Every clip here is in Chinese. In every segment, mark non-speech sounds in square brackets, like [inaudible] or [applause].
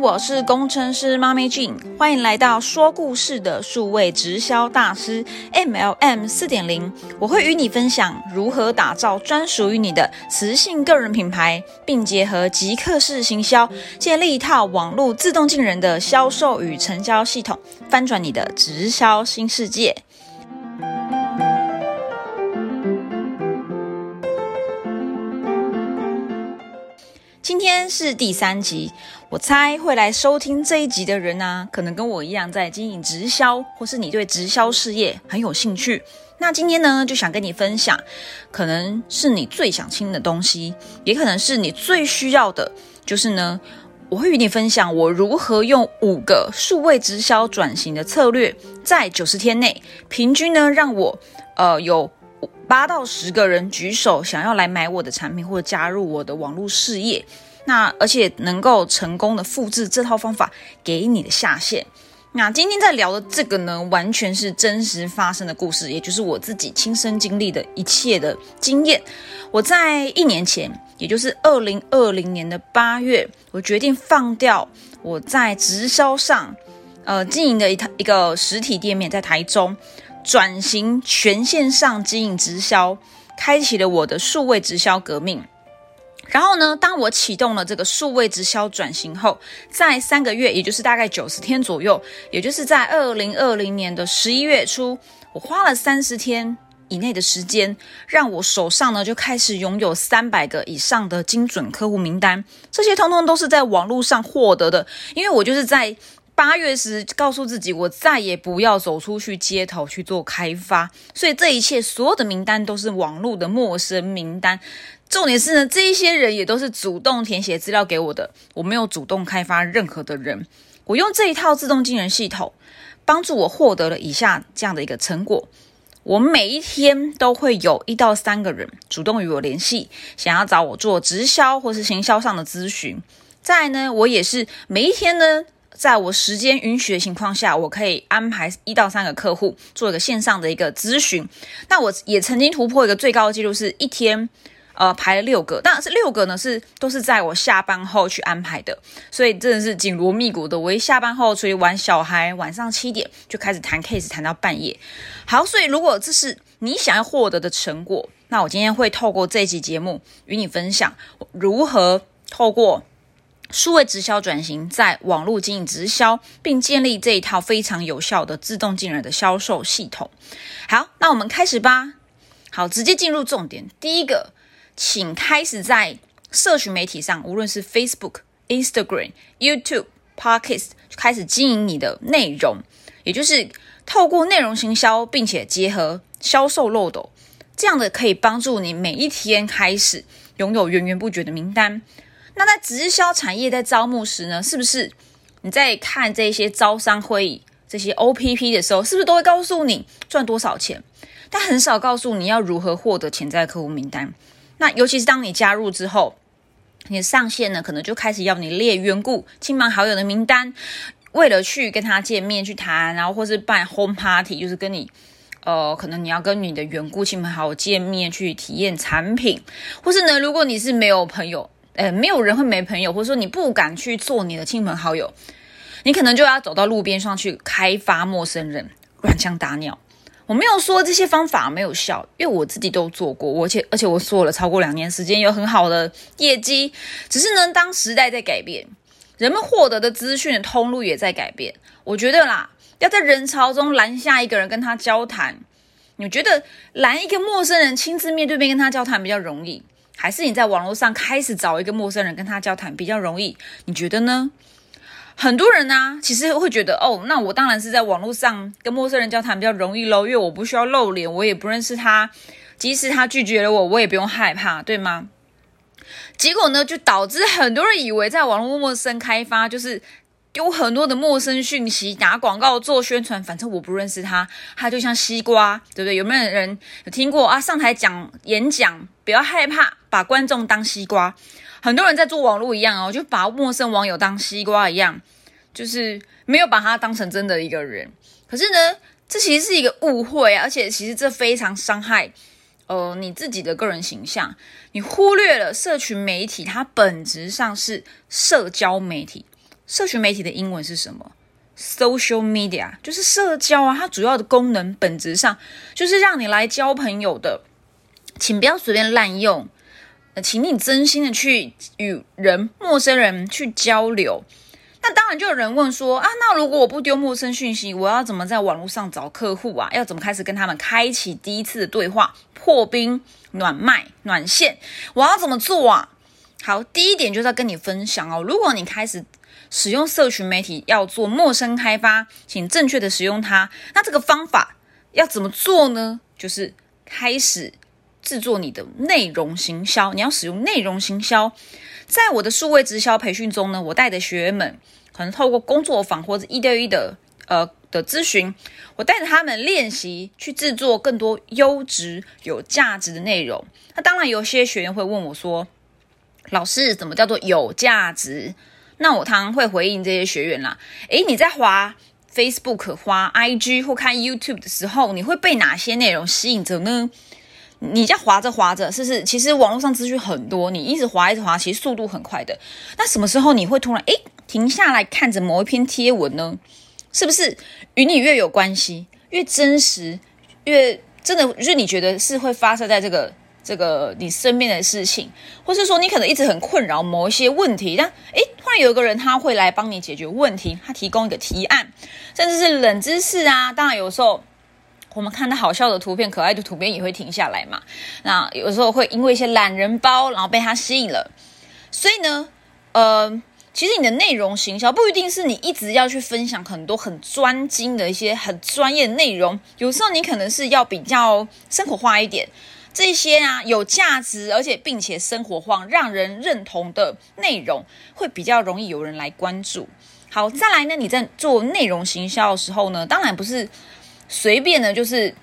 我是工程师妈咪 Jean，欢迎来到说故事的数位直销大师 MLM 四点零。我会与你分享如何打造专属于你的磁性个人品牌，并结合即刻式行销，建立一套网络自动进人的销售与成交系统，翻转你的直销新世界。今天是第三集，我猜会来收听这一集的人呢、可能跟我一样在经营直销，或是你对直销事业很有兴趣。那今天呢，就想跟你分享，可能是你最想听的东西，也可能是你最需要的，就是呢，我会与你分享我如何用五个数位直销转型的策略，在九十天内，平均呢让我呃有八到十个人举手想要来买我的产品或者加入我的网络事业，那而且能够成功的复制这套方法给你的下线。那今天在聊的这个呢，完全是真实发生的故事，也就是我自己亲身经历的一切的经验。我在一年前，也就是二零二零年的八月，我决定放掉我在直销上呃经营的一套一个实体店面，在台中。转型全线上经营直销，开启了我的数位直销革命。然后呢，当我启动了这个数位直销转型后，在三个月，也就是大概九十天左右，也就是在二零二零年的十一月初，我花了三十天以内的时间，让我手上呢就开始拥有三百个以上的精准客户名单。这些通通都是在网络上获得的，因为我就是在。八月时，告诉自己我再也不要走出去街头去做开发，所以这一切所有的名单都是网络的陌生名单。重点是呢，这一些人也都是主动填写资料给我的，我没有主动开发任何的人。我用这一套自动进人系统，帮助我获得了以下这样的一个成果：我每一天都会有一到三个人主动与我联系，想要找我做直销或是行销上的咨询。再呢，我也是每一天呢。在我时间允许的情况下，我可以安排一到三个客户做一个线上的一个咨询。那我也曾经突破一个最高的记录，是一天呃排了六个，当然是六个呢是都是在我下班后去安排的，所以真的是紧锣密鼓的。我一下班后出去玩小孩，晚上七点就开始谈 case，谈到半夜。好，所以如果这是你想要获得的成果，那我今天会透过这期节目与你分享如何透过。数位直销转型，在网络经营直销，并建立这一套非常有效的自动进人的销售系统。好，那我们开始吧。好，直接进入重点。第一个，请开始在社群媒体上，无论是 Facebook、Instagram、YouTube、Podcast，开始经营你的内容，也就是透过内容行销，并且结合销售漏斗，这样的可以帮助你每一天开始拥有源源不绝的名单。那在直销产业在招募时呢，是不是你在看这些招商会议、这些 OPP 的时候，是不是都会告诉你赚多少钱？但很少告诉你要如何获得潜在客户名单。那尤其是当你加入之后，你上线呢，可能就开始要你列缘故、亲朋好友的名单，为了去跟他见面去谈，然后或是办 home party，就是跟你呃，可能你要跟你的缘故、亲朋好友见面去体验产品，或是呢，如果你是没有朋友。呃，没有人会没朋友，或者说你不敢去做你的亲朋好友，你可能就要走到路边上去开发陌生人，乱枪打鸟。我没有说这些方法没有效，因为我自己都做过，而且而且我做了超过两年时间，有很好的业绩。只是呢，当时代在改变，人们获得的资讯的通路也在改变。我觉得啦，要在人潮中拦下一个人跟他交谈，你觉得拦一个陌生人亲自面对面跟他交谈比较容易？还是你在网络上开始找一个陌生人跟他交谈比较容易，你觉得呢？很多人呢，其实会觉得哦，那我当然是在网络上跟陌生人交谈比较容易喽，因为我不需要露脸，我也不认识他，即使他拒绝了我，我也不用害怕，对吗？结果呢，就导致很多人以为在网络陌生开发就是。丢很多的陌生讯息，打广告做宣传，反正我不认识他，他就像西瓜，对不对？有没有人有听过啊？上台讲演讲，不要害怕，把观众当西瓜。很多人在做网络一样哦，就把陌生网友当西瓜一样，就是没有把他当成真的一个人。可是呢，这其实是一个误会啊，而且其实这非常伤害呃你自己的个人形象。你忽略了社群媒体，它本质上是社交媒体。社群媒体的英文是什么？Social media 就是社交啊，它主要的功能本质上就是让你来交朋友的，请不要随便滥用。呃，请你真心的去与人、陌生人去交流。那当然就有人问说啊，那如果我不丢陌生讯息，我要怎么在网络上找客户啊？要怎么开始跟他们开启第一次的对话、破冰、暖脉、暖线？我要怎么做啊？好，第一点就是要跟你分享哦，如果你开始。使用社群媒体要做陌生开发，请正确的使用它。那这个方法要怎么做呢？就是开始制作你的内容行销。你要使用内容行销，在我的数位直销培训中呢，我带的学员们可能透过工作坊或者一对一的呃的咨询，我带着他们练习去制作更多优质有价值的内容。那当然，有些学员会问我说：“老师，怎么叫做有价值？”那我常常会回应这些学员啦，诶，你在滑 Facebook、滑 IG 或看 YouTube 的时候，你会被哪些内容吸引着呢？你在滑着滑着，是不是？其实网络上资讯很多，你一直滑一直滑，其实速度很快的。那什么时候你会突然诶停下来看着某一篇贴文呢？是不是与你越有关系，越真实，越真的，就是你觉得是会发生在这个？这个你身边的事情，或是说你可能一直很困扰某一些问题，但诶，突然有一个人他会来帮你解决问题，他提供一个提案，甚至是冷知识啊。当然有时候我们看到好笑的图片、可爱的图片也会停下来嘛。那有时候会因为一些懒人包，然后被他吸引了。所以呢，呃，其实你的内容行销不一定是你一直要去分享很多很专精的一些很专业的内容，有时候你可能是要比较生活化一点。这些啊有价值，而且并且生活化、让人认同的内容，会比较容易有人来关注。好，再来呢，你在做内容行销的时候呢，当然不是随便的，就是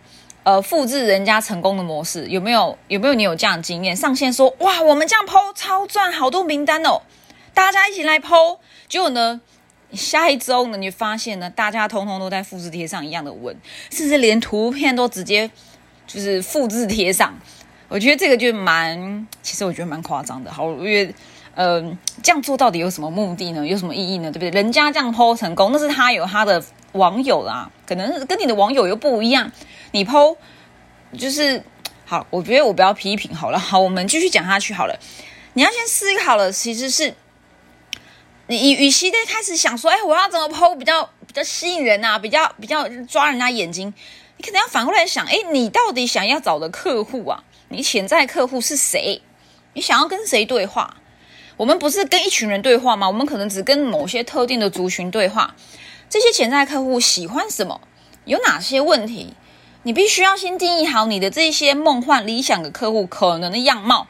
呃复制人家成功的模式。有没有？有没有你有这样的经验？上线说哇，我们这样抛超赚，好多名单哦，大家一起来抛。结果呢，下一周呢，你发现呢，大家通通都在复制贴上一样的文，甚至连图片都直接。就是复制贴上，我觉得这个就蛮，其实我觉得蛮夸张的。好，因为呃，这样做到底有什么目的呢？有什么意义呢？对不对？人家这样剖成功，那是他有他的网友啦，可能跟你的网友又不一样。你剖就是好，我觉得我不要批评好了。好，我们继续讲下去好了。你要先思考了，其实是你与其在开始想说，哎，我要怎么剖比较比较吸引人啊，比较比较抓人家眼睛。你可能要反过来想，哎，你到底想要找的客户啊？你潜在客户是谁？你想要跟谁对话？我们不是跟一群人对话吗？我们可能只跟某些特定的族群对话。这些潜在客户喜欢什么？有哪些问题？你必须要先定义好你的这些梦幻理想的客户可能的样貌。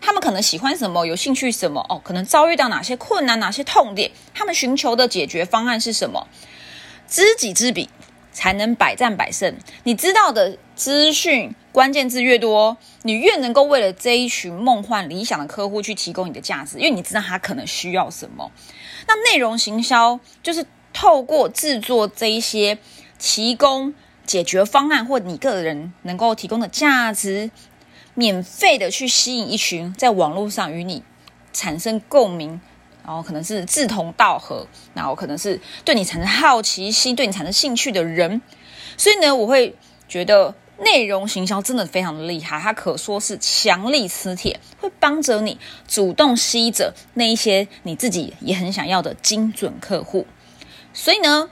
他们可能喜欢什么？有兴趣什么？哦，可能遭遇到哪些困难？哪些痛点？他们寻求的解决方案是什么？知己知彼。才能百战百胜。你知道的资讯关键字越多，你越能够为了这一群梦幻理想的客户去提供你的价值，因为你知道他可能需要什么。那内容行销就是透过制作这一些提供解决方案或你个人能够提供的价值，免费的去吸引一群在网络上与你产生共鸣。然后可能是志同道合，然后可能是对你产生好奇心、对你产生兴趣的人，所以呢，我会觉得内容行销真的非常的厉害，它可说是强力磁铁，会帮着你主动吸着那一些你自己也很想要的精准客户。所以呢，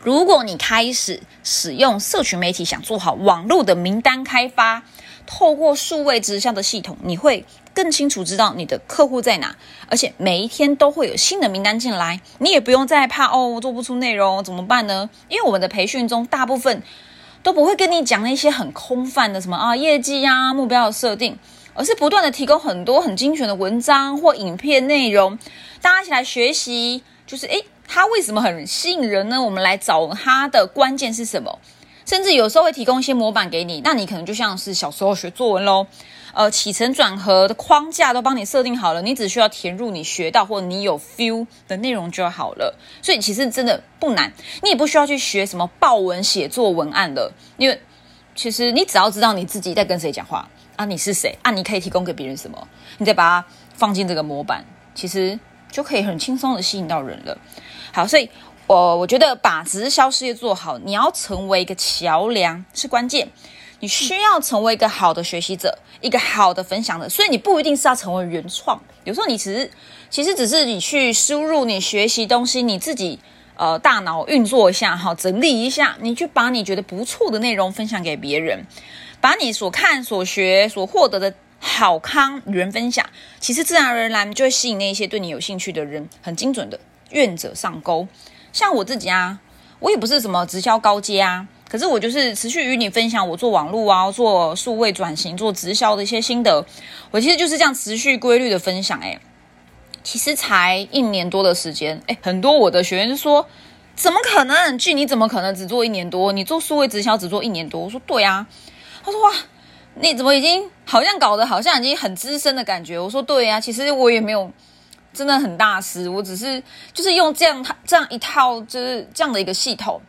如果你开始使用社群媒体，想做好网络的名单开发，透过数位直销的系统，你会。更清楚知道你的客户在哪，而且每一天都会有新的名单进来，你也不用再怕哦，做不出内容怎么办呢？因为我们的培训中大部分都不会跟你讲那些很空泛的什么啊业绩啊目标的设定，而是不断的提供很多很精选的文章或影片内容，大家一起来学习。就是诶，他为什么很吸引人呢？我们来找他的关键是什么？甚至有时候会提供一些模板给你，那你可能就像是小时候学作文喽。呃，起承转合的框架都帮你设定好了，你只需要填入你学到或你有 feel 的内容就好了。所以其实真的不难，你也不需要去学什么报文写作文案的，因为其实你只要知道你自己在跟谁讲话啊，你是谁啊，你可以提供给别人什么，你再把它放进这个模板，其实就可以很轻松的吸引到人了。好，所以我我觉得把直销事业做好，你要成为一个桥梁是关键。你需要成为一个好的学习者，一个好的分享者，所以你不一定是要成为原创。有时候你只是，其实只是你去输入你学习东西，你自己呃大脑运作一下哈，整理一下，你去把你觉得不错的内容分享给别人，把你所看、所学、所获得的好康与人分享，其实自然而然就会吸引那些对你有兴趣的人，很精准的愿者上钩。像我自己啊，我也不是什么直销高阶啊。可是我就是持续与你分享我做网络啊、做数位转型、做直销的一些心得。我其实就是这样持续规律的分享。诶，其实才一年多的时间。诶，很多我的学员就说：“怎么可能？俊，你怎么可能只做一年多？你做数位直销只做一年多？”我说：“对啊。”他说：“哇，你怎么已经好像搞得好像已经很资深的感觉？”我说：“对啊，其实我也没有真的很大师，我只是就是用这样这样一套就是这样的一个系统。”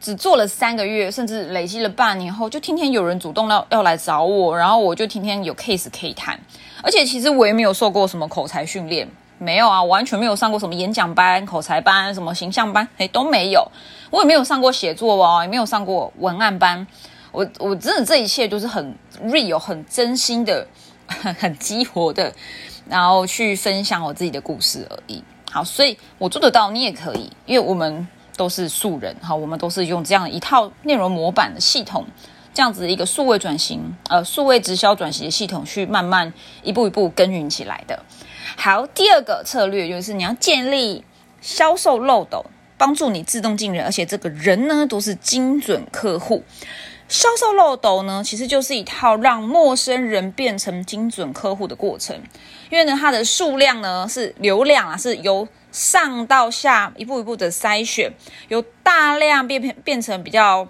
只做了三个月，甚至累积了半年后，就天天有人主动要要来找我，然后我就天天有 case 可以谈。而且其实我也没有受过什么口才训练，没有啊，完全没有上过什么演讲班、口才班、什么形象班，哎都没有。我也没有上过写作哦，也没有上过文案班。我我真的这一切都是很 real、很真心的、很激活的，然后去分享我自己的故事而已。好，所以我做得到，你也可以，因为我们。都是素人哈，我们都是用这样一套内容模板的系统，这样子一个数位转型，呃，数位直销转型的系统去慢慢一步一步耕耘起来的。好，第二个策略就是你要建立销售漏斗，帮助你自动进人，而且这个人呢都是精准客户。销售漏斗呢，其实就是一套让陌生人变成精准客户的过程，因为呢，它的数量呢是流量啊，是由上到下一步一步的筛选，由大量变变成比较，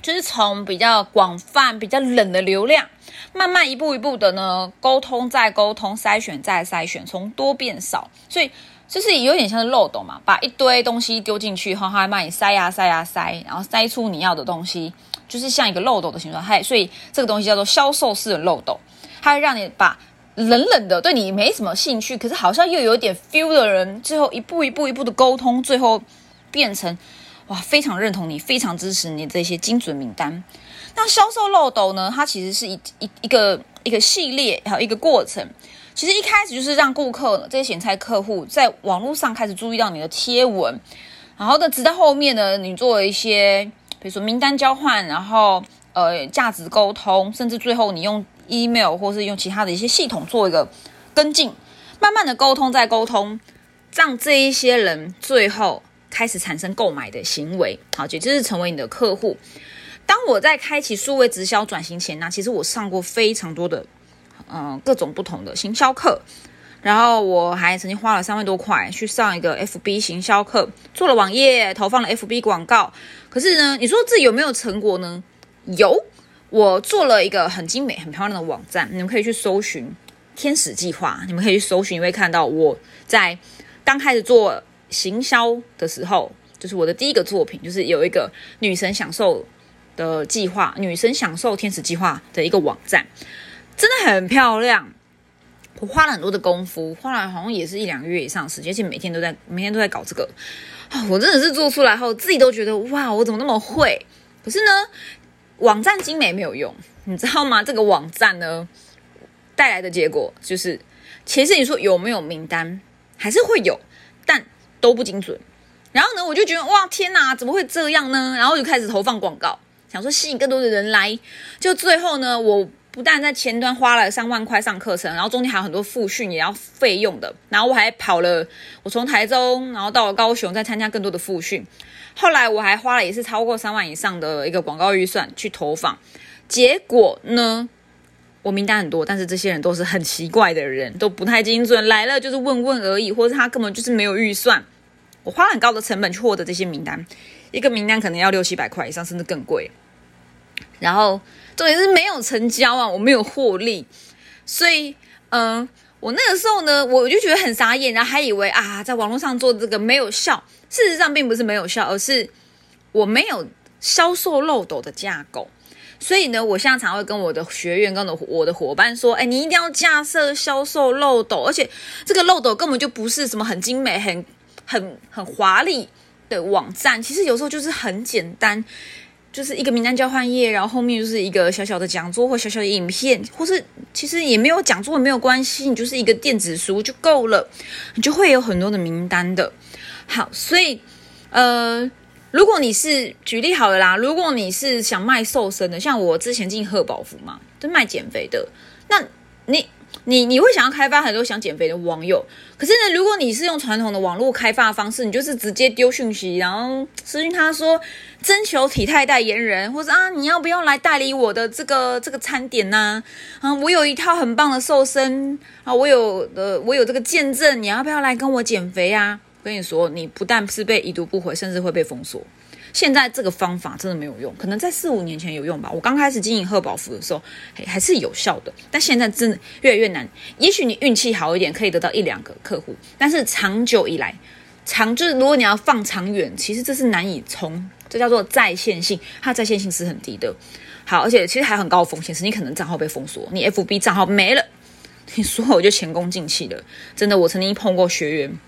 就是从比较广泛、比较冷的流量，慢慢一步一步的呢沟通再沟通，筛选再筛选，从多变少，所以就是有点像是漏斗嘛，把一堆东西丢进去后，它帮你筛呀筛呀筛，然后筛出你要的东西，就是像一个漏斗的形状，它所以这个东西叫做销售式的漏斗，它会让你把。冷冷的，对你没什么兴趣，可是好像又有点 feel 的人，最后一步一步一步的沟通，最后变成哇，非常认同你，非常支持你这些精准名单。那销售漏斗呢？它其实是一一一个一个系列，还有一个过程。其实一开始就是让顾客这些潜在客户在网络上开始注意到你的贴文，然后呢，直到后面呢，你做一些比如说名单交换，然后呃价值沟通，甚至最后你用。email 或是用其他的一些系统做一个跟进，慢慢的沟通再沟通，让这一些人最后开始产生购买的行为，好，也就是成为你的客户。当我在开启数位直销转型前呢，其实我上过非常多的，嗯，各种不同的行销课，然后我还曾经花了三万多块去上一个 FB 行销课，做了网页，投放了 FB 广告。可是呢，你说这有没有成果呢？有。我做了一个很精美、很漂亮的网站，你们可以去搜寻“天使计划”。你们可以去搜寻，你会看到我在刚开始做行销的时候，就是我的第一个作品，就是有一个女神享受的计划，女神享受天使计划的一个网站，真的很漂亮。我花了很多的功夫，花了好像也是一两个月以上时间，而且每天都在每天都在搞这个啊！我真的是做出来后，自己都觉得哇，我怎么那么会？可是呢？网站精美没有用，你知道吗？这个网站呢带来的结果就是，其实你说有没有名单，还是会有，但都不精准。然后呢，我就觉得哇，天哪，怎么会这样呢？然后就开始投放广告，想说吸引更多的人来。就最后呢，我不但在前端花了三万块上课程，然后中间还有很多复训也要费用的。然后我还跑了，我从台中然后到了高雄，再参加更多的复训。后来我还花了也是超过三万以上的一个广告预算去投放，结果呢，我名单很多，但是这些人都是很奇怪的人，都不太精准，来了就是问问而已，或者他根本就是没有预算。我花很高的成本去获得这些名单，一个名单可能要六七百块以上，甚至更贵。然后重点是没有成交啊，我没有获利，所以嗯。我那个时候呢，我就觉得很傻眼，然后还以为啊，在网络上做这个没有效。事实上并不是没有效，而是我没有销售漏斗的架构。所以呢，我现在常会跟我的学员、跟我的我的伙伴说，哎，你一定要架设销售漏斗，而且这个漏斗根本就不是什么很精美、很很很华丽的网站，其实有时候就是很简单。就是一个名单交换页，然后后面就是一个小小的讲座或小小的影片，或是其实也没有讲座也没有关系，你就是一个电子书就够了，你就会有很多的名单的。好，所以呃，如果你是举例好了啦，如果你是想卖瘦身的，像我之前进贺宝福嘛，就卖减肥的，那你。你你会想要开发很多想减肥的网友，可是呢，如果你是用传统的网络开发方式，你就是直接丢讯息，然后私信他说征求体态代言人，或者啊你要不要来代理我的这个这个餐点呢？啊，我有一套很棒的瘦身啊，我有的我有这个见证，你要不要来跟我减肥啊？跟你说，你不但是被已读不回，甚至会被封锁。现在这个方法真的没有用，可能在四五年前有用吧。我刚开始经营贺宝福的时候，还还是有效的，但现在真的越来越难。也许你运气好一点，可以得到一两个客户，但是长久以来，长就是如果你要放长远，其实这是难以从，这叫做在线性，它在线性是很低的。好，而且其实还很高的风险，是你可能账号被封锁，你 FB 账号没了，你说我就前功尽弃了。真的，我曾经碰过学员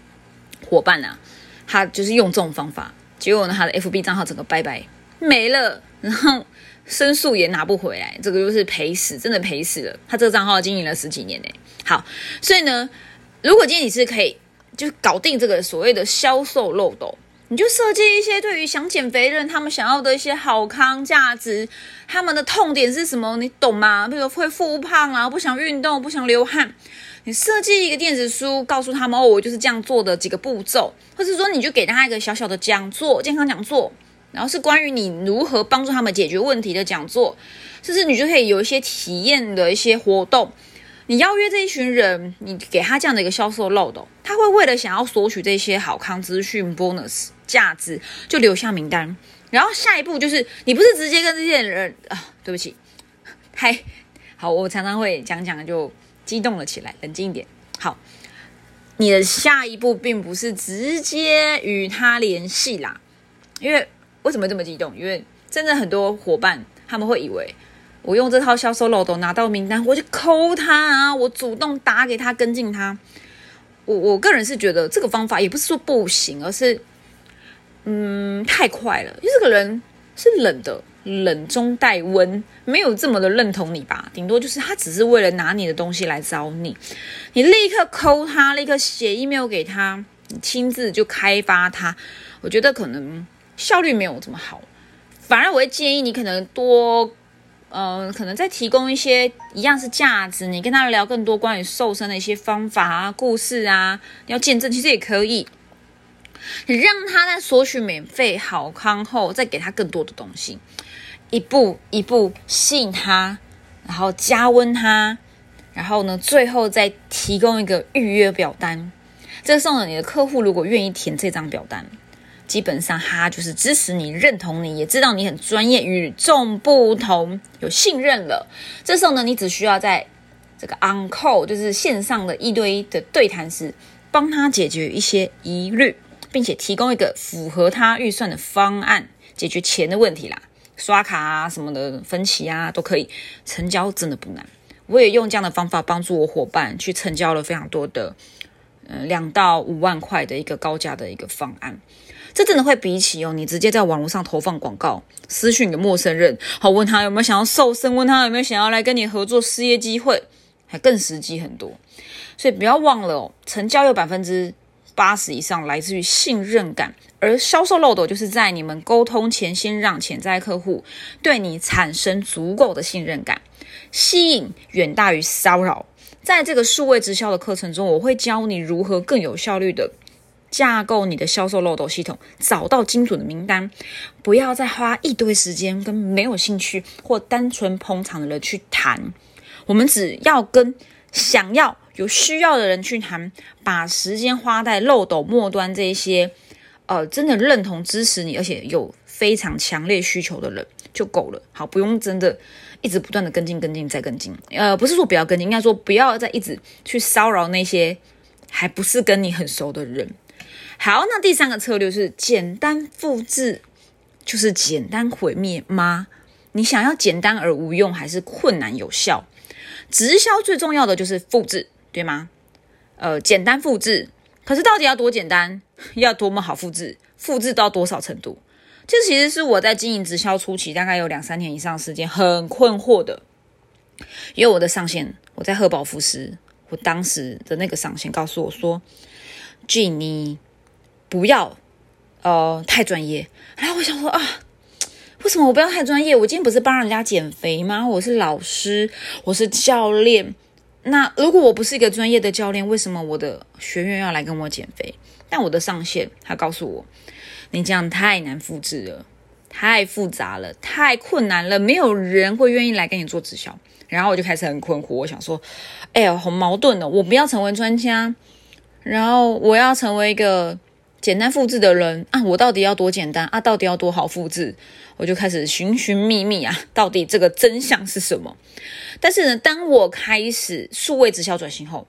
伙伴啊，他就是用这种方法。结果呢，他的 FB 账号整个拜拜没了，然后申诉也拿不回来，这个就是赔死，真的赔死了。他这个账号经营了十几年呢。好，所以呢，如果今天你是可以就搞定这个所谓的销售漏斗，你就设计一些对于想减肥的人他们想要的一些好康价值，他们的痛点是什么，你懂吗？比如会复胖啊，不想运动，不想流汗。你设计一个电子书，告诉他们哦，我就是这样做的几个步骤，或者说你就给他一个小小的讲座，健康讲座，然后是关于你如何帮助他们解决问题的讲座，甚至你就可以有一些体验的一些活动。你邀约这一群人，你给他这样的一个销售漏斗，他会为了想要索取这些好康资讯 bonus 价值，就留下名单。然后下一步就是你不是直接跟这些人啊，对不起，嗨，好，我常常会讲讲就。激动了起来，冷静一点。好，你的下一步并不是直接与他联系啦，因为为什么这么激动？因为真的很多伙伴他们会以为我用这套销售漏斗拿到名单，我就扣他啊，我主动打给他跟进他。我我个人是觉得这个方法也不是说不行，而是嗯太快了，因为这个人是冷的。冷中带温，没有这么的认同你吧？顶多就是他只是为了拿你的东西来找你，你立刻扣他，立刻写 email 给他，你亲自就开发他。我觉得可能效率没有这么好，反而我会建议你可能多，呃，可能再提供一些一样是价值，你跟他聊更多关于瘦身的一些方法啊、故事啊，要见证其实也可以。你让他在索取免费好康后，再给他更多的东西。一步一步吸引他，然后加温他，然后呢，最后再提供一个预约表单。这时候呢，你的客户如果愿意填这张表单，基本上他就是支持你、认同你，也知道你很专业、与众不同、有信任了。这时候呢，你只需要在这个 on call，就是线上的一对一的对谈时，帮他解决一些疑虑，并且提供一个符合他预算的方案，解决钱的问题啦。刷卡啊什么的分期啊都可以成交，真的不难。我也用这样的方法帮助我伙伴去成交了非常多的，嗯，两到五万块的一个高价的一个方案。这真的会比起哦，你直接在网络上投放广告，私讯给陌生人，好问他有没有想要瘦身，问他有没有想要来跟你合作事业机会，还更实际很多。所以不要忘了哦，成交有百分之。八十以上来自于信任感，而销售漏斗就是在你们沟通前，先让潜在客户对你产生足够的信任感。吸引远大于骚扰。在这个数位直销的课程中，我会教你如何更有效率的架构你的销售漏斗系统，找到精准的名单。不要再花一堆时间跟没有兴趣或单纯捧场的人去谈。我们只要跟想要。有需要的人去谈，把时间花在漏斗末端这一些，呃，真的认同支持你，而且有非常强烈需求的人就够了。好，不用真的一直不断的跟进、跟进再跟进。呃，不是说不要跟进，应该说不要再一直去骚扰那些还不是跟你很熟的人。好，那第三个策略是简单复制，就是简单毁灭吗？你想要简单而无用，还是困难有效？直销最重要的就是复制，对吗？呃，简单复制，可是到底要多简单？[laughs] 要多么好复制？复制到多少程度？这其实是我在经营直销初期，大概有两三年以上时间，很困惑的。因为我的上线，我在赫宝福斯，我当时的那个上线告诉我说：“G，你不要呃太专业。”然后我想说啊，为什么我不要太专业？我今天不是帮人家减肥吗？我是老师，我是教练。那如果我不是一个专业的教练，为什么我的学员要来跟我减肥？但我的上线他告诉我。你这样太难复制了，太复杂了，太困难了，没有人会愿意来跟你做直销。然后我就开始很困惑，我想说，哎呀，好矛盾的，我不要成为专家，然后我要成为一个简单复制的人啊，我到底要多简单啊？到底要多好复制？我就开始寻寻觅觅啊，到底这个真相是什么？但是呢，当我开始数位直销转型后。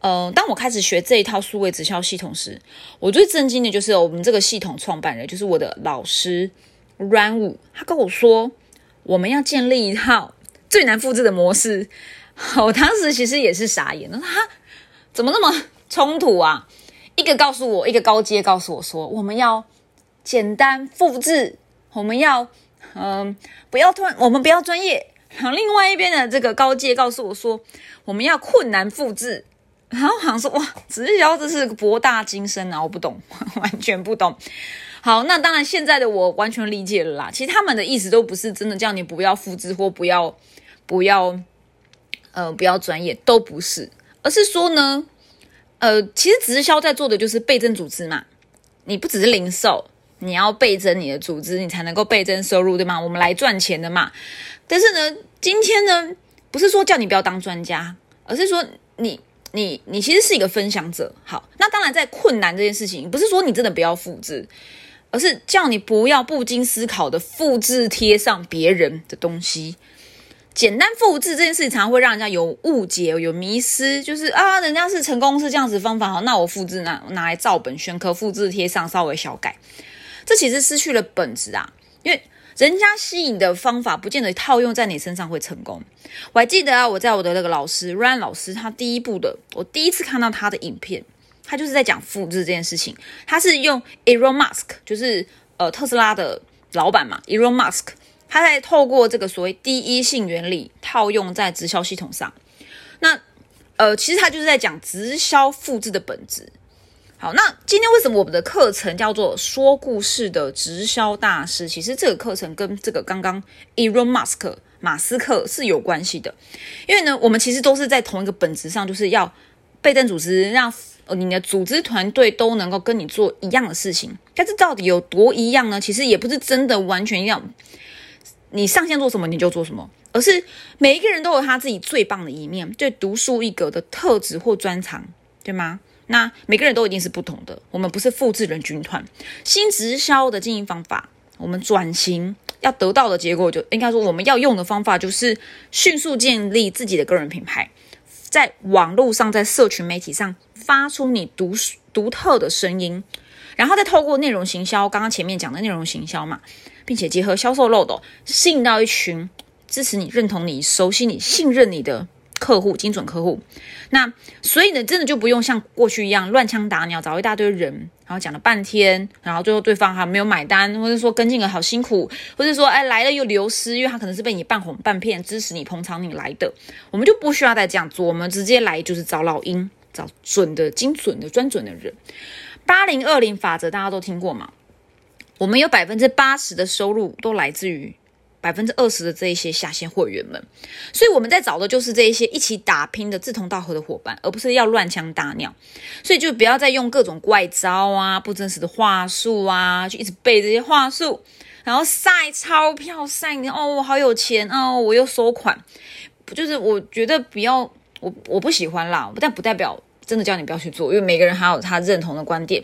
呃，当我开始学这一套数位直销系统时，我最震惊的就是我们这个系统创办人，就是我的老师 Run 五，他跟我说，我们要建立一套最难复制的模式。[laughs] 我当时其实也是傻眼，他，怎么那么冲突啊？一个告诉我，一个高阶告诉我说，我们要简单复制，我们要嗯，不要突然，我们不要专业。然后另外一边的这个高阶告诉我说，我们要困难复制。然后好像说哇，直销这是博大精深啊，我不懂，[laughs] 完全不懂。好，那当然现在的我完全理解了啦。其实他们的意思都不是真的叫你不要复制或不要不要呃不要专业，都不是，而是说呢，呃，其实直销在做的就是倍增组织嘛。你不只是零售，你要倍增你的组织，你才能够倍增收入，对吗？我们来赚钱的嘛。但是呢，今天呢，不是说叫你不要当专家，而是说你。你你其实是一个分享者，好，那当然在困难这件事情，不是说你真的不要复制，而是叫你不要不经思考的复制贴上别人的东西。简单复制这件事情，常会让人家有误解、有迷失，就是啊，人家是成功是这样子方法，好，那我复制拿拿来照本宣科，复制贴上稍微小改，这其实失去了本质啊，因为。人家吸引的方法不见得套用在你身上会成功。我还记得啊，我在我的那个老师 Ran 老师，他第一部的，我第一次看到他的影片，他就是在讲复制这件事情。他是用 Elon Musk，就是呃特斯拉的老板嘛，Elon Musk，他在透过这个所谓第一性原理套用在直销系统上。那呃，其实他就是在讲直销复制的本质。好，那今天为什么我们的课程叫做说故事的直销大师？其实这个课程跟这个刚刚 Elon Musk 马斯克是有关系的，因为呢，我们其实都是在同一个本质上，就是要倍增组织，让你的组织团队都能够跟你做一样的事情。但是到底有多一样呢？其实也不是真的完全一样。你上线做什么你就做什么，而是每一个人都有他自己最棒的一面，最独树一格的特质或专长，对吗？那每个人都一定是不同的，我们不是复制人军团。新直销的经营方法，我们转型要得到的结果，就应该说我们要用的方法，就是迅速建立自己的个人品牌，在网络上，在社群媒体上发出你独独特的声音，然后再透过内容行销，刚刚前面讲的内容行销嘛，并且结合销售漏斗，吸引到一群支持你、认同你、熟悉你、信任你的。客户精准客户，那所以呢，真的就不用像过去一样乱枪打鸟，找一大堆人，然后讲了半天，然后最后对方还没有买单，或者说跟进了好辛苦，或者说哎来了又流失，因为他可能是被你半哄半骗，支持你捧场你来的，我们就不需要再这样做，我们直接来就是找老鹰，找准的、精准的、专准的人。八零二零法则大家都听过嘛？我们有百分之八十的收入都来自于。百分之二十的这一些下线会员们，所以我们在找的就是这一些一起打拼的志同道合的伙伴，而不是要乱枪打鸟。所以就不要再用各种怪招啊、不真实的话术啊，就一直背这些话术，然后晒钞票、晒你哦，我好有钱哦，我又收款，就是我觉得不要我我不喜欢啦，但不代表。真的叫你不要去做，因为每个人还有他认同的观点。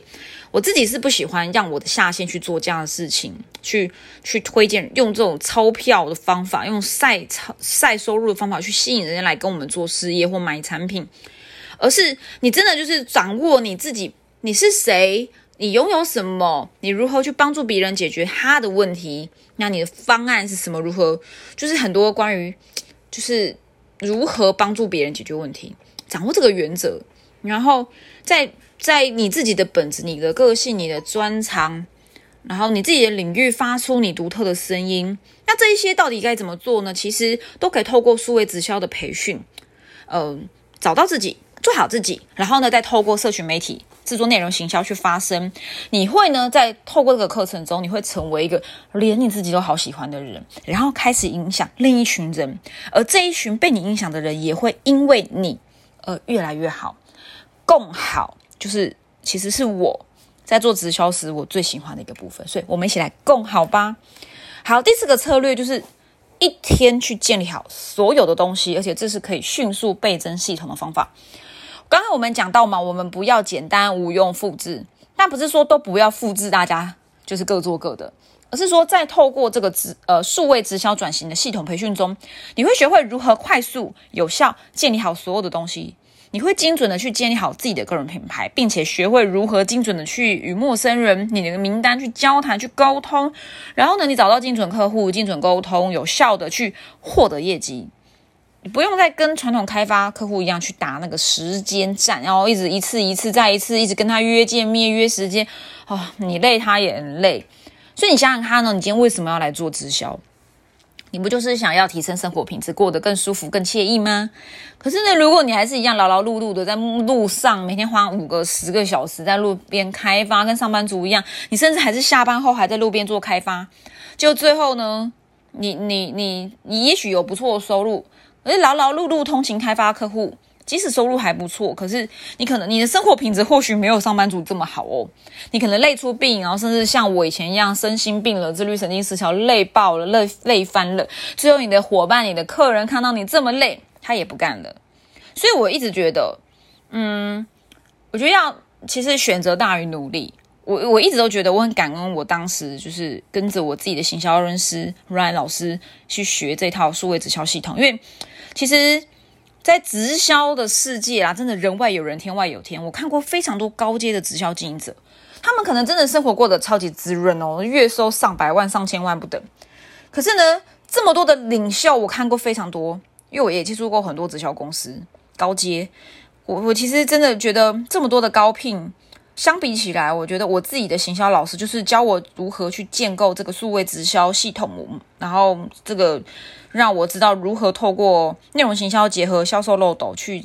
我自己是不喜欢让我的下线去做这样的事情，去去推荐用这种钞票的方法，用晒钞晒收入的方法去吸引人家来跟我们做事业或买产品，而是你真的就是掌握你自己，你是谁，你拥有什么？你如何去帮助别人解决他的问题？那你的方案是什么？如何？就是很多关于，就是如何帮助别人解决问题，掌握这个原则，然后在在你自己的本子、你的个性、你的专长，然后你自己的领域发出你独特的声音。那这一些到底该怎么做呢？其实都可以透过数位直销的培训，嗯，找到自己，做好自己，然后呢，再透过社群媒体。制作内容行销去发声，你会呢在透过这个课程中，你会成为一个连你自己都好喜欢的人，然后开始影响另一群人，而这一群被你影响的人也会因为你而越来越好，共好就是其实是我在做直销时我最喜欢的一个部分，所以我们一起来共好吧。好，第四个策略就是一天去建立好所有的东西，而且这是可以迅速倍增系统的方法。刚刚我们讲到嘛，我们不要简单无用复制，但不是说都不要复制，大家就是各做各的，而是说在透过这个直呃数位直销转型的系统培训中，你会学会如何快速有效建立好所有的东西，你会精准的去建立好自己的个人品牌，并且学会如何精准的去与陌生人、你的名单去交谈、去沟通，然后呢，你找到精准客户、精准沟通，有效的去获得业绩。你不用再跟传统开发客户一样去打那个时间战，然后一直一次一次再一次，一直跟他约见面约时间，哦，你累他也很累。所以你想想看呢，你今天为什么要来做直销？你不就是想要提升生活品质，过得更舒服、更惬意吗？可是呢，如果你还是一样劳劳碌碌的在路上，每天花五个、十个小时在路边开发，跟上班族一样，你甚至还是下班后还在路边做开发，就最后呢，你你你你也许有不错的收入。而劳劳碌碌通勤开发客户，即使收入还不错，可是你可能你的生活品质或许没有上班族这么好哦。你可能累出病，然后甚至像我以前一样身心病了，自律神经失调，累爆了，累累翻了。最后你的伙伴、你的客人看到你这么累，他也不干了。所以我一直觉得，嗯，我觉得要其实选择大于努力。我我一直都觉得我很感恩，我当时就是跟着我自己的行销认识 Ryan 老师去学这套数位直销系统，因为其实，在直销的世界啊，真的人外有人，天外有天。我看过非常多高阶的直销经营者，他们可能真的生活过得超级滋润哦，月收上百万、上千万不等。可是呢，这么多的领袖，我看过非常多，因为我也接触过很多直销公司高阶。我我其实真的觉得这么多的高聘。相比起来，我觉得我自己的行销老师就是教我如何去建构这个数位直销系统，然后这个让我知道如何透过内容行销结合销售漏斗去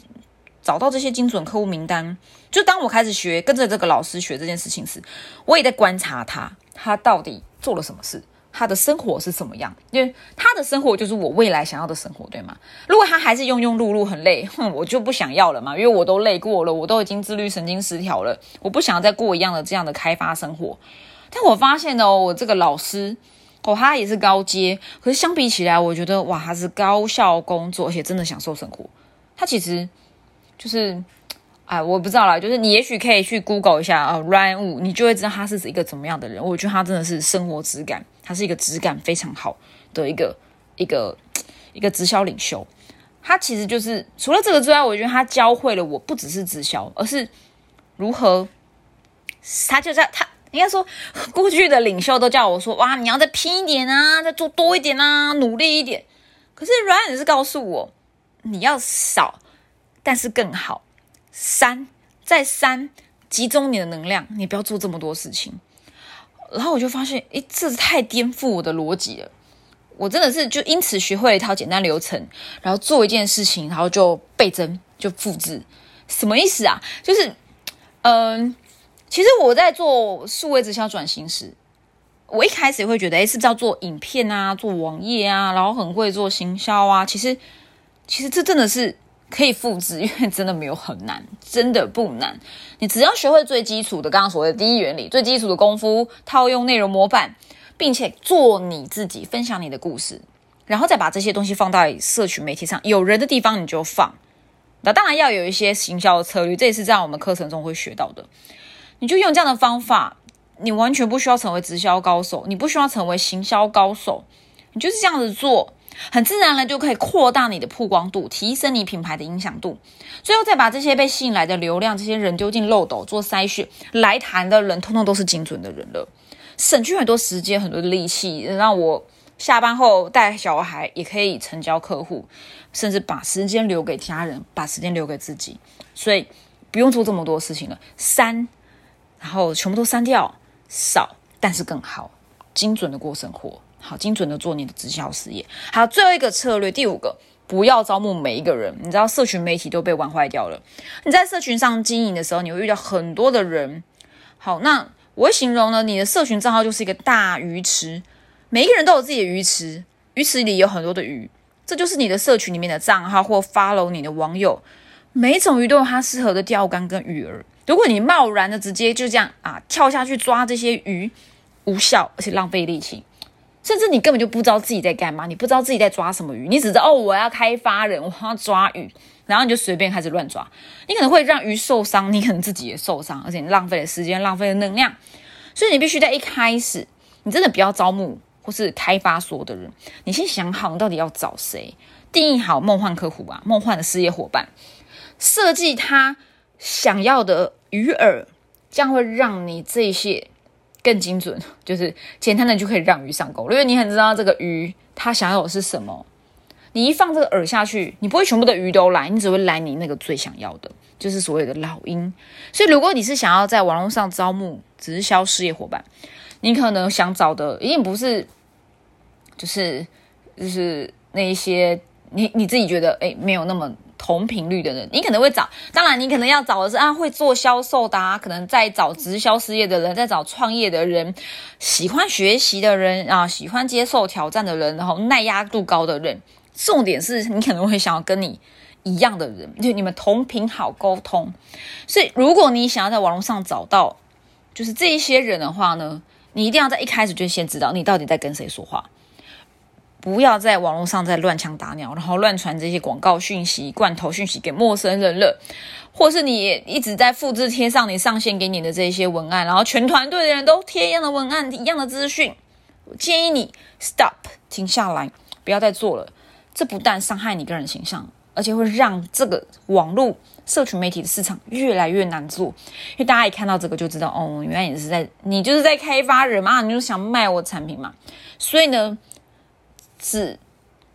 找到这些精准客户名单。就当我开始学跟着这个老师学这件事情时，我也在观察他，他到底做了什么事。他的生活是什么样？因为他的生活就是我未来想要的生活，对吗？如果他还是庸庸碌碌、很累，哼，我就不想要了嘛。因为我都累过了，我都已经自律神经失调了，我不想再过一样的这样的开发生活。但我发现哦，我这个老师哦，他也是高阶，可是相比起来，我觉得哇，他是高效工作，而且真的享受生活。他其实就是。哎，我不知道啦，就是你也许可以去 Google 一下啊，Ryan Wu，你就会知道他是一个怎么样的人。我觉得他真的是生活质感，他是一个质感非常好的一个一个一个直销领袖。他其实就是除了这个之外，我觉得他教会了我不只是直销，而是如何。他就在他应该说 [laughs] 过去的领袖都叫我说哇，你要再拼一点啊，再做多一点啊，努力一点。可是 Ryan 是告诉我，你要少，但是更好。三再三集中你的能量，你不要做这么多事情。然后我就发现，诶，这太颠覆我的逻辑了。我真的是就因此学会了一套简单流程，然后做一件事情，然后就倍增就复制。什么意思啊？就是，嗯，其实我在做数位直销转型时，我一开始会觉得，诶，是不是要做影片啊，做网页啊，然后很会做行销啊？其实，其实这真的是。可以复制，[laughs] 因为真的没有很难，真的不难。你只要学会最基础的，刚刚所谓的第一原理，最基础的功夫，套用内容模板，并且做你自己，分享你的故事，然后再把这些东西放在社群媒体上，有人的地方你就放。那当然要有一些行销的策略，这也是在我们课程中会学到的。你就用这样的方法，你完全不需要成为直销高手，你不需要成为行销高手，你就是这样子做。很自然的就可以扩大你的曝光度，提升你品牌的影响度。最后再把这些被吸引来的流量，这些人丢进漏斗做筛选，来谈的人通通都是精准的人了，省去很多时间、很多力气，让我下班后带小孩也可以成交客户，甚至把时间留给家人，把时间留给自己，所以不用做这么多事情了。删，然后全部都删掉，少但是更好，精准的过生活。好，精准的做你的直销事业。好，最后一个策略，第五个，不要招募每一个人。你知道，社群媒体都被玩坏掉了。你在社群上经营的时候，你会遇到很多的人。好，那我会形容呢，你的社群账号就是一个大鱼池，每一个人都有自己的鱼池，鱼池里有很多的鱼，这就是你的社群里面的账号或 follow 你的网友。每一种鱼都有它适合的钓竿跟鱼饵。如果你贸然的直接就这样啊跳下去抓这些鱼，无效而且浪费力气。甚至你根本就不知道自己在干嘛，你不知道自己在抓什么鱼，你只知道哦，我要开发人，我要抓鱼，然后你就随便开始乱抓，你可能会让鱼受伤，你可能自己也受伤，而且你浪费了时间，浪费了能量。所以你必须在一开始，你真的不要招募或是开发所有的人，你先想好你到底要找谁，定义好梦幻客户啊，梦幻的事业伙伴，设计他想要的鱼饵，这样会让你这些。更精准，就是简单的就可以让鱼上钩，因为你很知道这个鱼它想要的是什么。你一放这个饵下去，你不会全部的鱼都来，你只会来你那个最想要的，就是所谓的老鹰。所以，如果你是想要在网络上招募直销事业伙伴，你可能想找的一定不是，就是就是那一些你你自己觉得哎没有那么。同频率的人，你可能会找，当然你可能要找的是啊会做销售的，啊，可能在找直销事业的人，在找创业的人，喜欢学习的人啊，喜欢接受挑战的人，然后耐压度高的人。重点是你可能会想要跟你一样的人，就你们同频好沟通。所以如果你想要在网络上找到就是这一些人的话呢，你一定要在一开始就先知道你到底在跟谁说话。不要在网络上再乱枪打鸟，然后乱传这些广告讯息、罐头讯息给陌生人了，或是你一直在复制贴上你上线给你的这些文案，然后全团队的人都贴一样的文案、一样的资讯。建议你 stop 停下来，不要再做了。这不但伤害你个人形象，而且会让这个网络社群媒体的市场越来越难做。因为大家一看到这个就知道，哦，原来你是在你就是在开发人嘛，你就想卖我产品嘛。所以呢。是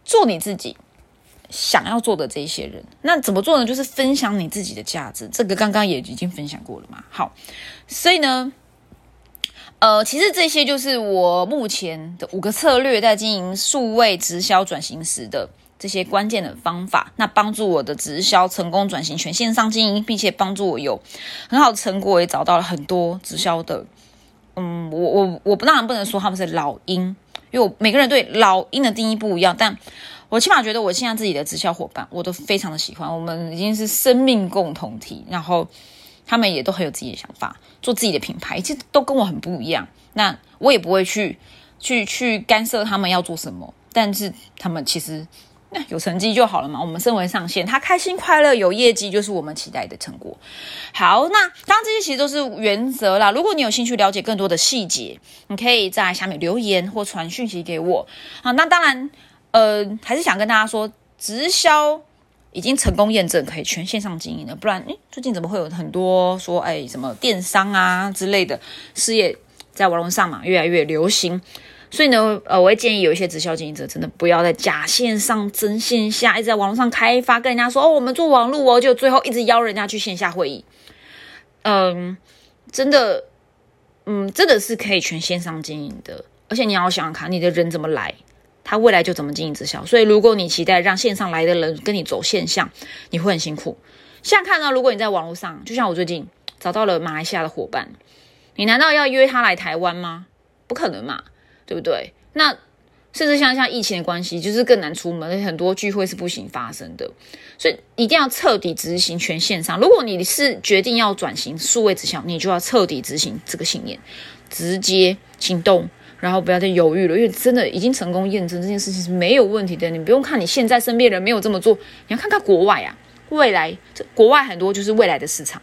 做你自己想要做的这些人，那怎么做呢？就是分享你自己的价值，这个刚刚也已经分享过了嘛。好，所以呢，呃，其实这些就是我目前的五个策略，在经营数位直销转型时的这些关键的方法，那帮助我的直销成功转型全线上经营，并且帮助我有很好的成果，也找到了很多直销的。嗯，我我我不当然不能说他们是老鹰。因为我每个人对老鹰的定义不一样，但我起码觉得我现在自己的直销伙伴，我都非常的喜欢。我们已经是生命共同体，然后他们也都很有自己的想法，做自己的品牌，其实都跟我很不一样。那我也不会去去去干涉他们要做什么，但是他们其实。那有成绩就好了嘛。我们身为上线，他开心快乐有业绩，就是我们期待的成果。好，那当然这些其实都是原则啦。如果你有兴趣了解更多的细节，你可以在下面留言或传讯息给我。好，那当然，呃，还是想跟大家说，直销已经成功验证可以全线上经营了。不然，诶，最近怎么会有很多说，哎，什么电商啊之类的事业在网络上嘛越来越流行？所以呢，呃，我会建议有一些直销经营者，真的不要在假线上真线下，一直在网络上开发，跟人家说哦，我们做网络哦，就最后一直邀人家去线下会议。嗯，真的，嗯，真的是可以全线上经营的。而且你要想想看，你的人怎么来，他未来就怎么经营直销。所以如果你期待让线上来的人跟你走线下，你会很辛苦。像看到，如果你在网络上，就像我最近找到了马来西亚的伙伴，你难道要约他来台湾吗？不可能嘛。对不对？那甚至像像疫情的关系，就是更难出门，很多聚会是不行发生的，所以一定要彻底执行全线上。如果你是决定要转型数位直销，你就要彻底执行这个信念，直接行动，然后不要再犹豫了，因为真的已经成功验证这件事情是没有问题的。你不用看你现在身边人没有这么做，你要看看国外啊，未来这国外很多就是未来的市场，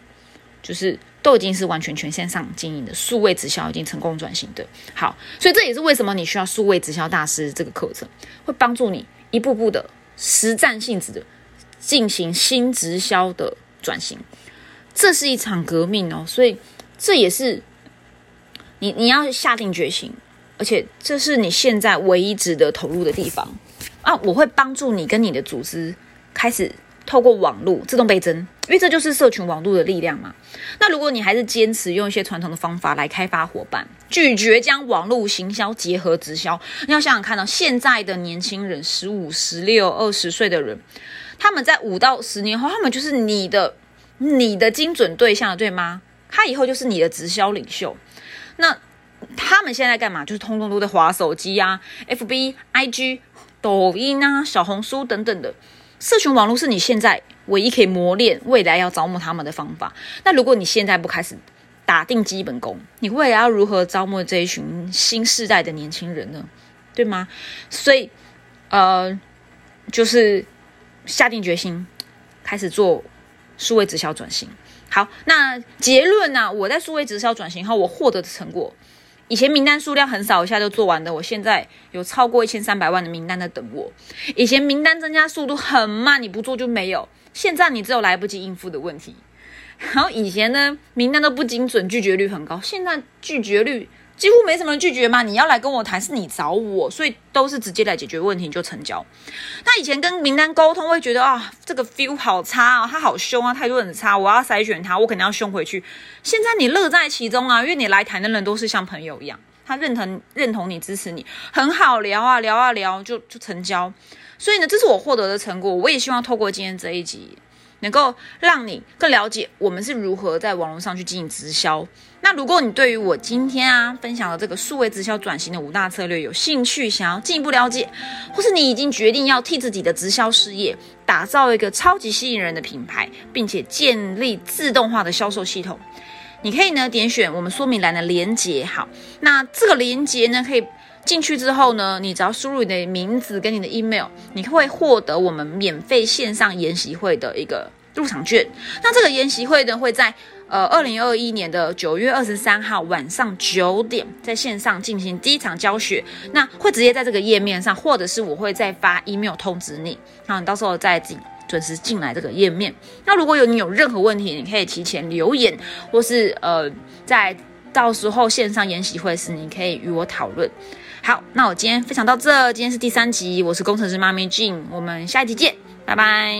就是。都已经是完全全线上经营的数位直销，已经成功转型的。好，所以这也是为什么你需要数位直销大师这个课程，会帮助你一步步的实战性质的进行新直销的转型。这是一场革命哦，所以这也是你你要下定决心，而且这是你现在唯一值得投入的地方啊！我会帮助你跟你的组织开始透过网络自动倍增，因为这就是社群网络的力量嘛。那如果你还是坚持用一些传统的方法来开发伙伴，拒绝将网络行销结合直销，你要想想看到现在的年轻人，十五、十六、二十岁的人，他们在五到十年后，他们就是你的。你的精准对象对吗？他以后就是你的直销领袖。那他们现在干嘛？就是通通都在划手机啊，FB、IG、抖音啊、小红书等等的社群网络是你现在唯一可以磨练未来要招募他们的方法。那如果你现在不开始打定基本功，你未来要如何招募这一群新时代的年轻人呢？对吗？所以，呃，就是下定决心开始做。数位直销转型，好，那结论呢？我在数位直销转型后，我获得的成果，以前名单数量很少，一下就做完的，我现在有超过一千三百万的名单在等我。以前名单增加速度很慢，你不做就没有，现在你只有来不及应付的问题。然后以前呢，名单都不精准，拒绝率很高，现在拒绝率。几乎没什么人拒绝嘛，你要来跟我谈，是你找我，所以都是直接来解决问题就成交。那以前跟名单沟通会觉得啊，这个 feel 好差啊，他好凶啊，态度很差，我要筛选他，我肯定要凶回去。现在你乐在其中啊，因为你来谈的人都是像朋友一样，他认同认同你，支持你，很好聊啊，聊啊聊就就成交。所以呢，这是我获得的成果，我也希望透过今天这一集。能够让你更了解我们是如何在网络上去进行直销。那如果你对于我今天啊分享的这个数位直销转型的五大策略有兴趣，想要进一步了解，或是你已经决定要替自己的直销事业打造一个超级吸引人的品牌，并且建立自动化的销售系统，你可以呢点选我们说明栏的连接。好，那这个连接呢可以。进去之后呢，你只要输入你的名字跟你的 email，你会获得我们免费线上研习会的一个入场券。那这个研习会呢，会在呃二零二一年的九月二十三号晚上九点在线上进行第一场教学。那会直接在这个页面上，或者是我会再发 email 通知你，那你到时候再进准时进来这个页面。那如果有你有任何问题，你可以提前留言，或是呃在到时候线上研习会时，你可以与我讨论。好，那我今天分享到这，今天是第三集，我是工程师妈咪 Jean，我们下一集见，拜拜。